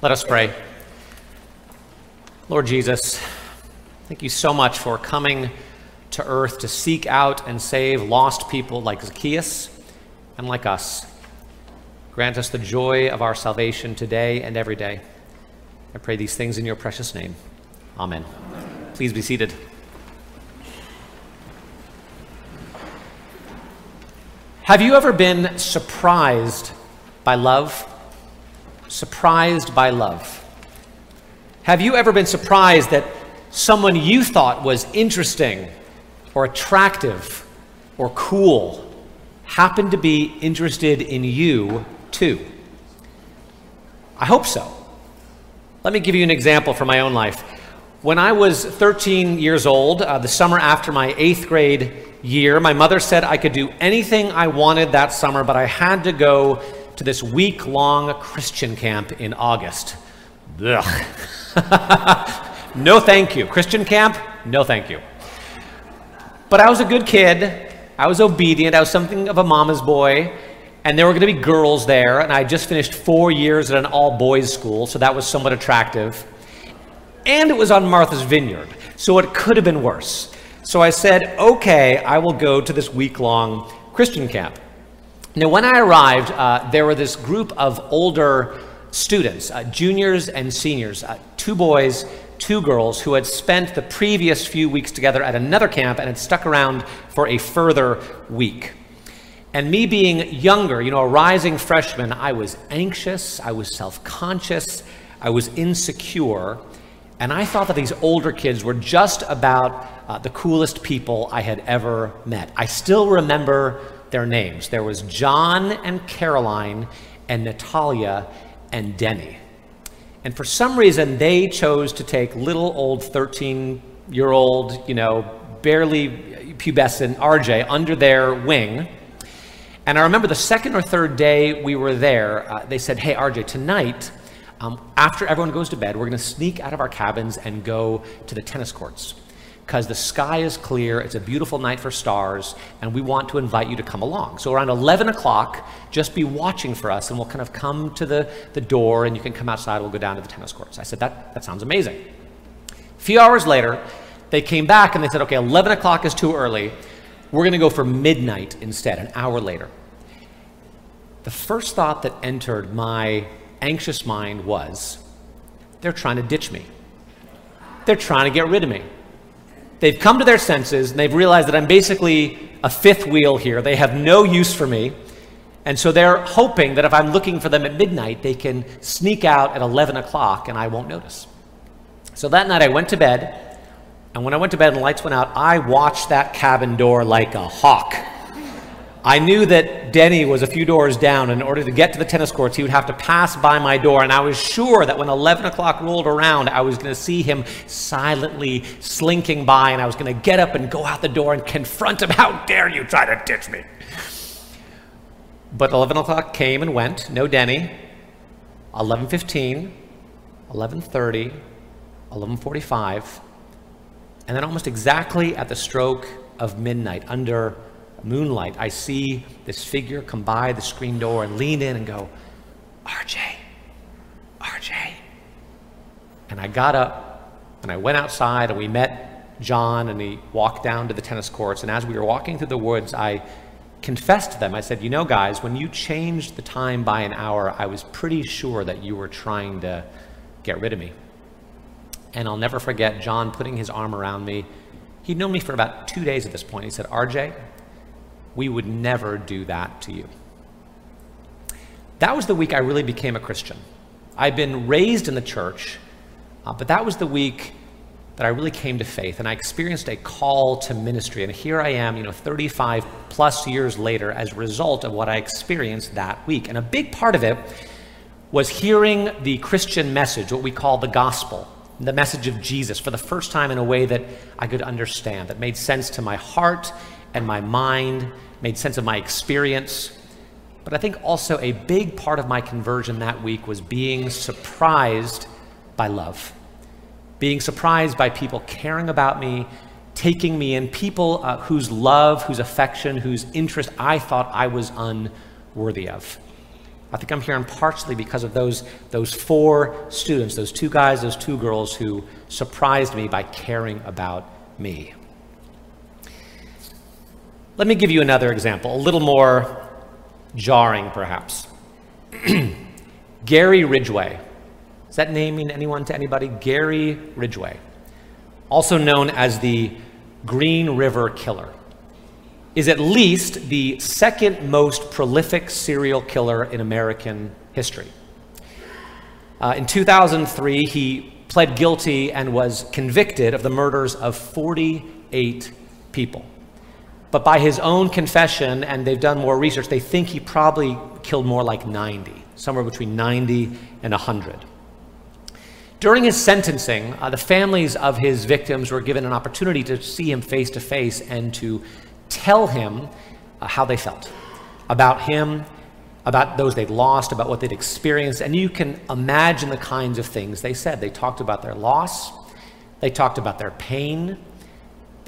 Let us pray. Lord Jesus, thank you so much for coming to earth to seek out and save lost people like Zacchaeus and like us. Grant us the joy of our salvation today and every day. I pray these things in your precious name. Amen. Please be seated. Have you ever been surprised by love? Surprised by love. Have you ever been surprised that someone you thought was interesting or attractive or cool happened to be interested in you too? I hope so. Let me give you an example from my own life. When I was 13 years old, uh, the summer after my eighth grade year, my mother said I could do anything I wanted that summer, but I had to go to this week long Christian camp in August. Ugh. no, thank you. Christian camp? No, thank you. But I was a good kid. I was obedient. I was something of a mama's boy. And there were going to be girls there. And I just finished four years at an all boys school, so that was somewhat attractive. And it was on Martha's Vineyard, so it could have been worse. So I said, okay, I will go to this week long Christian camp. Now, when I arrived, uh, there were this group of older students, uh, juniors and seniors, uh, two boys, two girls, who had spent the previous few weeks together at another camp and had stuck around for a further week. And me being younger, you know, a rising freshman, I was anxious, I was self conscious, I was insecure, and I thought that these older kids were just about uh, the coolest people I had ever met. I still remember their names. There was John and Caroline and Natalia and Denny. And for some reason, they chose to take little old 13 year old, you know, barely pubescent RJ under their wing. And I remember the second or third day we were there, uh, they said, Hey, RJ, tonight, um, after everyone goes to bed, we're going to sneak out of our cabins and go to the tennis courts because the sky is clear, it's a beautiful night for stars, and we want to invite you to come along. So around 11 o'clock, just be watching for us, and we'll kind of come to the, the door, and you can come outside, we'll go down to the tennis courts. I said, that, that sounds amazing. A few hours later, they came back and they said, okay, 11 o'clock is too early. We're going to go for midnight instead, an hour later. The first thought that entered my anxious mind was, they're trying to ditch me. They're trying to get rid of me. They've come to their senses and they've realized that I'm basically a fifth wheel here. They have no use for me. And so they're hoping that if I'm looking for them at midnight, they can sneak out at 11 o'clock and I won't notice. So that night I went to bed. And when I went to bed and the lights went out, I watched that cabin door like a hawk. I knew that Denny was a few doors down. In order to get to the tennis courts, he would have to pass by my door. And I was sure that when 11 o'clock rolled around, I was going to see him silently slinking by. And I was going to get up and go out the door and confront him. How dare you try to ditch me? But 11 o'clock came and went. No Denny. 11.15, 11.30, 11.45. And then almost exactly at the stroke of midnight, under moonlight, I see this figure come by the screen door and lean in and go, RJ, RJ. And I got up and I went outside and we met John and he walked down to the tennis courts. And as we were walking through the woods, I confessed to them, I said, You know, guys, when you changed the time by an hour, I was pretty sure that you were trying to get rid of me. And I'll never forget John putting his arm around me. He'd known me for about two days at this point. He said, RJ, we would never do that to you. That was the week I really became a Christian. I'd been raised in the church, uh, but that was the week that I really came to faith and I experienced a call to ministry. And here I am, you know, 35 plus years later as a result of what I experienced that week. And a big part of it was hearing the Christian message, what we call the gospel, the message of Jesus, for the first time in a way that I could understand, that made sense to my heart and my mind made sense of my experience. But I think also a big part of my conversion that week was being surprised by love, being surprised by people caring about me, taking me in, people uh, whose love, whose affection, whose interest I thought I was unworthy of. I think I'm here in partially because of those, those four students, those two guys, those two girls who surprised me by caring about me. Let me give you another example, a little more jarring perhaps. Gary Ridgway. Does that name mean anyone to anybody? Gary Ridgway, also known as the Green River Killer is at least the second most prolific serial killer in American history. Uh, in 2003, he pled guilty and was convicted of the murders of 48 people. But by his own confession, and they've done more research, they think he probably killed more like 90, somewhere between 90 and 100. During his sentencing, uh, the families of his victims were given an opportunity to see him face to face and to tell him uh, how they felt about him, about those they'd lost, about what they'd experienced. And you can imagine the kinds of things they said. They talked about their loss, they talked about their pain,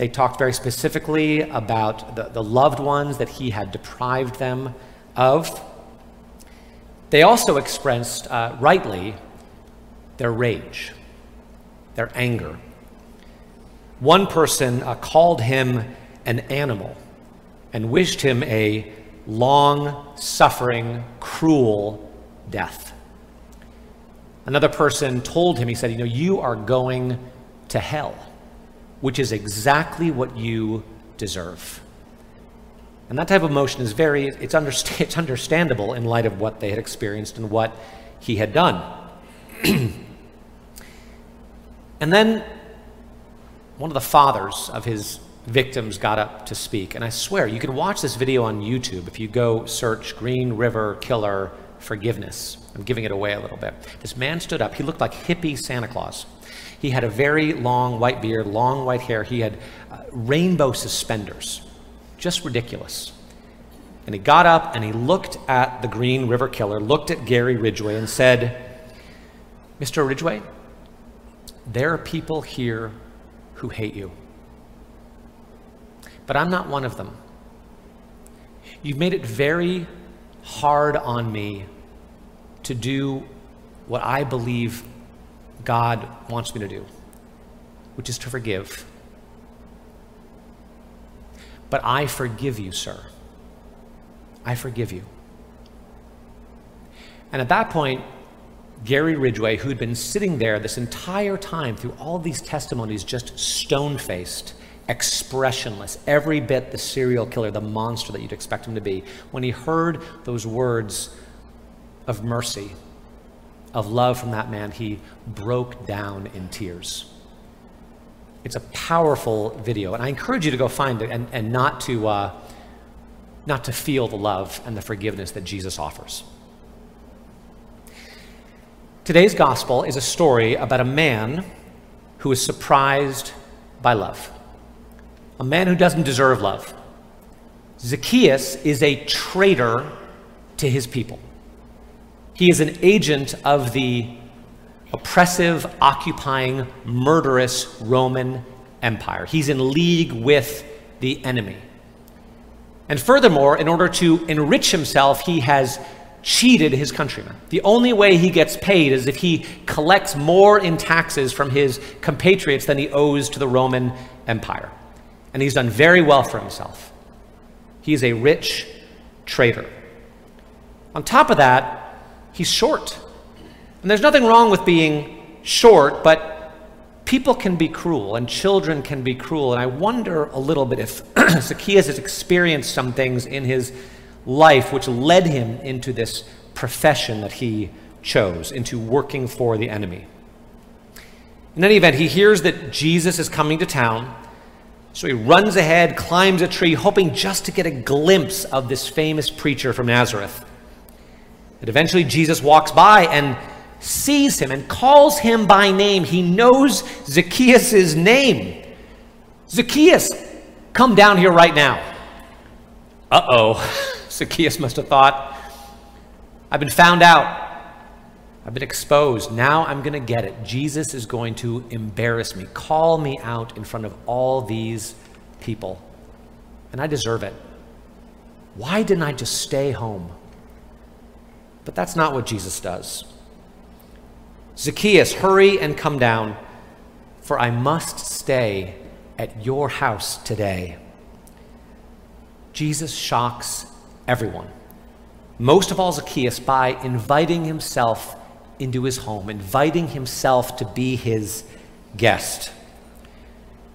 they talked very specifically about the, the loved ones that he had deprived them of. They also expressed, uh, rightly, their rage, their anger. One person uh, called him an animal and wished him a long, suffering, cruel death. Another person told him, he said, You know, you are going to hell, which is exactly what you deserve. And that type of emotion is very, it's, underst- it's understandable in light of what they had experienced and what he had done. and then one of the fathers of his victims got up to speak. And I swear, you can watch this video on YouTube if you go search Green River Killer Forgiveness. I'm giving it away a little bit. This man stood up. He looked like hippie Santa Claus. He had a very long white beard, long white hair. He had uh, rainbow suspenders. Just ridiculous. And he got up and he looked at the Green River Killer, looked at Gary Ridgway, and said, Mr. Ridgway, there are people here who hate you but I'm not one of them. You've made it very hard on me to do what I believe God wants me to do, which is to forgive. But I forgive you, sir. I forgive you. And at that point, Gary Ridgway, who'd been sitting there this entire time through all these testimonies, just stone faced, expressionless, every bit the serial killer, the monster that you'd expect him to be. When he heard those words of mercy, of love from that man, he broke down in tears. It's a powerful video, and I encourage you to go find it and, and not, to, uh, not to feel the love and the forgiveness that Jesus offers. Today's gospel is a story about a man who is surprised by love a man who doesn't deserve love. Zacchaeus is a traitor to his people. He is an agent of the oppressive, occupying, murderous Roman Empire. He's in league with the enemy. And furthermore, in order to enrich himself, he has cheated his countrymen. The only way he gets paid is if he collects more in taxes from his compatriots than he owes to the Roman Empire and he's done very well for himself. He's a rich trader. On top of that, he's short. And there's nothing wrong with being short, but people can be cruel and children can be cruel. And I wonder a little bit if Zacchaeus has experienced some things in his life which led him into this profession that he chose, into working for the enemy. In any event, he hears that Jesus is coming to town. So he runs ahead, climbs a tree, hoping just to get a glimpse of this famous preacher from Nazareth. And eventually Jesus walks by and sees him and calls him by name. He knows Zacchaeus' name. Zacchaeus, come down here right now. Uh oh, Zacchaeus must have thought, I've been found out. I've been exposed. Now I'm going to get it. Jesus is going to embarrass me, call me out in front of all these people. And I deserve it. Why didn't I just stay home? But that's not what Jesus does. Zacchaeus, hurry and come down, for I must stay at your house today. Jesus shocks everyone. Most of all, Zacchaeus, by inviting himself into his home, inviting himself to be his guest.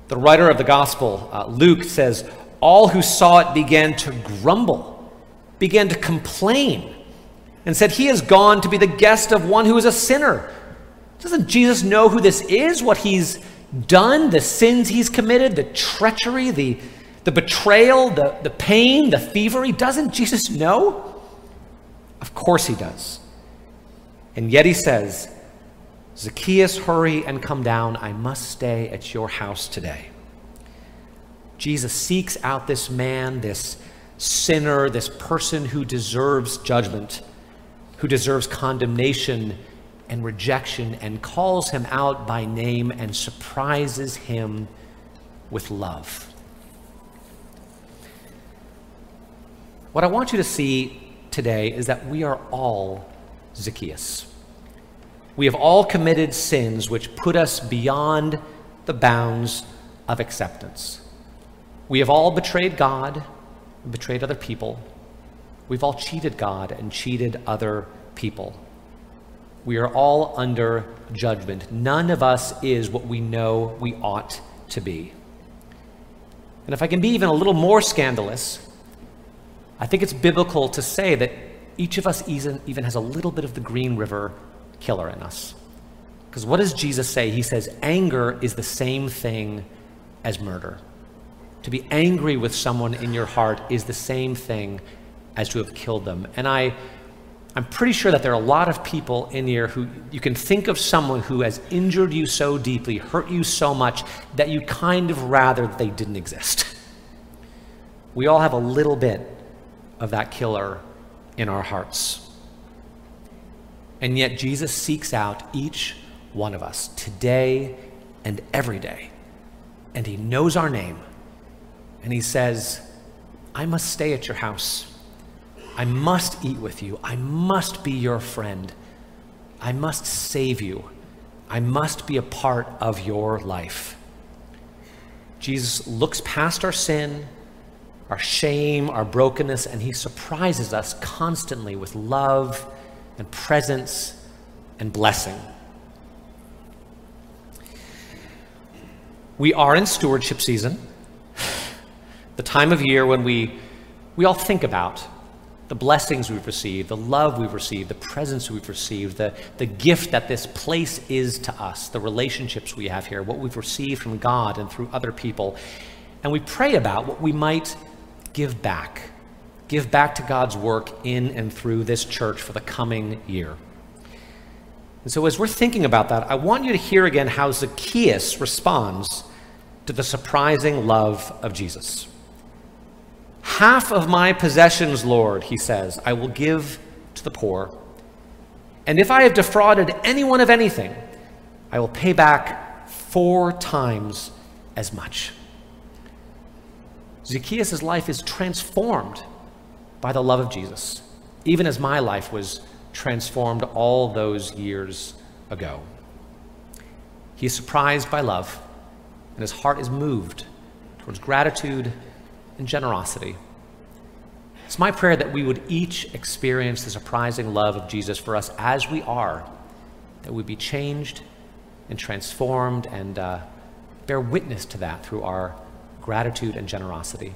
The writer of the gospel, uh, Luke, says, All who saw it began to grumble, began to complain, and said, He has gone to be the guest of one who is a sinner. Doesn't Jesus know who this is, what he's done, the sins he's committed, the treachery, the, the betrayal, the, the pain, the thievery? Doesn't Jesus know? Of course he does. And yet he says, Zacchaeus, hurry and come down. I must stay at your house today. Jesus seeks out this man, this sinner, this person who deserves judgment, who deserves condemnation and rejection, and calls him out by name and surprises him with love. What I want you to see today is that we are all Zacchaeus. We have all committed sins which put us beyond the bounds of acceptance. We have all betrayed God and betrayed other people. We've all cheated God and cheated other people. We are all under judgment. None of us is what we know we ought to be. And if I can be even a little more scandalous, I think it's biblical to say that each of us even, has a little bit of the Green River killer in us. Because what does Jesus say? He says, anger is the same thing as murder. To be angry with someone in your heart is the same thing as to have killed them. And I, I'm pretty sure that there are a lot of people in here who you can think of someone who has injured you so deeply, hurt you so much, that you kind of rather they didn't exist. We all have a little bit of that killer in our hearts. And yet, Jesus seeks out each one of us today and every day. And He knows our name. And He says, I must stay at your house. I must eat with you. I must be your friend. I must save you. I must be a part of your life. Jesus looks past our sin, our shame, our brokenness, and he surprises us constantly with love and presence and blessing. We are in stewardship season, the time of year when we, we all think about the blessings we've received, the love we've received, the presence we've received, the, the gift that this place is to us, the relationships we have here, what we've received from God and through other people. And we pray about what we might give back give back to God's work in and through this church for the coming year. And so, as we're thinking about that, I want you to hear again how Zacchaeus responds to the surprising love of Jesus. Half of my possessions, Lord, he says, I will give to the poor. And if I have defrauded anyone of anything, I will pay back four times as much. Zacchaeus' life is transformed by the love of Jesus, even as my life was transformed all those years ago. He is surprised by love, and his heart is moved towards gratitude and generosity. It's my prayer that we would each experience the surprising love of Jesus for us as we are, that we be changed and transformed and uh, bear witness to that through our gratitude and generosity.